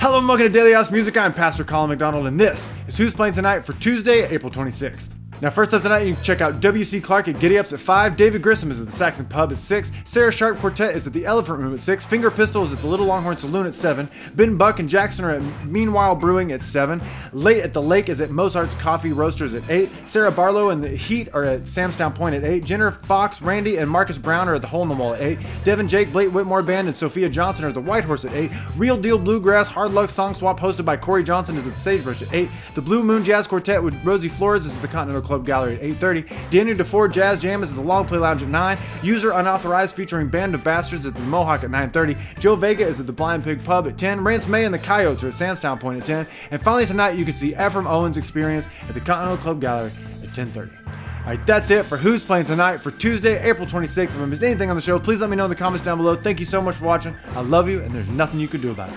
Hello and welcome to Daily House Music. I'm Pastor Colin McDonald, and this is Who's Playing Tonight for Tuesday, April 26th. Now, first up tonight, you can check out W.C. Clark at Giddy Ups at 5, David Grissom is at the Saxon Pub at 6, Sarah Sharp Quartet is at the Elephant Room at 6, Finger Pistol is at the Little Longhorn Saloon at 7, Ben Buck and Jackson are at Meanwhile Brewing at 7, Late at the Lake is at Mozart's Coffee Roasters at 8, Sarah Barlow and the Heat are at Sam's Town Point at 8, Jenner Fox, Randy, and Marcus Brown are at the Hole in the Wall at 8, Devin Jake, Blake Whitmore Band, and Sophia Johnson are at the White Horse at 8, Real Deal Bluegrass Hard Luck Song Swap hosted by Corey Johnson is at the Sagebrush at 8, the Blue Moon Jazz Quartet with Rosie Flores is at the Continental Club Gallery at 8.30, Daniel DeFore Jazz Jam is at the Long Play Lounge at 9. User Unauthorized featuring Band of Bastards at the Mohawk at 9.30. Joe Vega is at the Blind Pig Pub at 10. Rance May and the Coyotes are at Sam's Town Point at 10. And finally tonight you can see Ephraim Owens Experience at the Continental Club Gallery at 10.30. Alright, that's it for Who's Playing Tonight for Tuesday, April 26th. If I missed anything on the show, please let me know in the comments down below. Thank you so much for watching. I love you, and there's nothing you can do about it.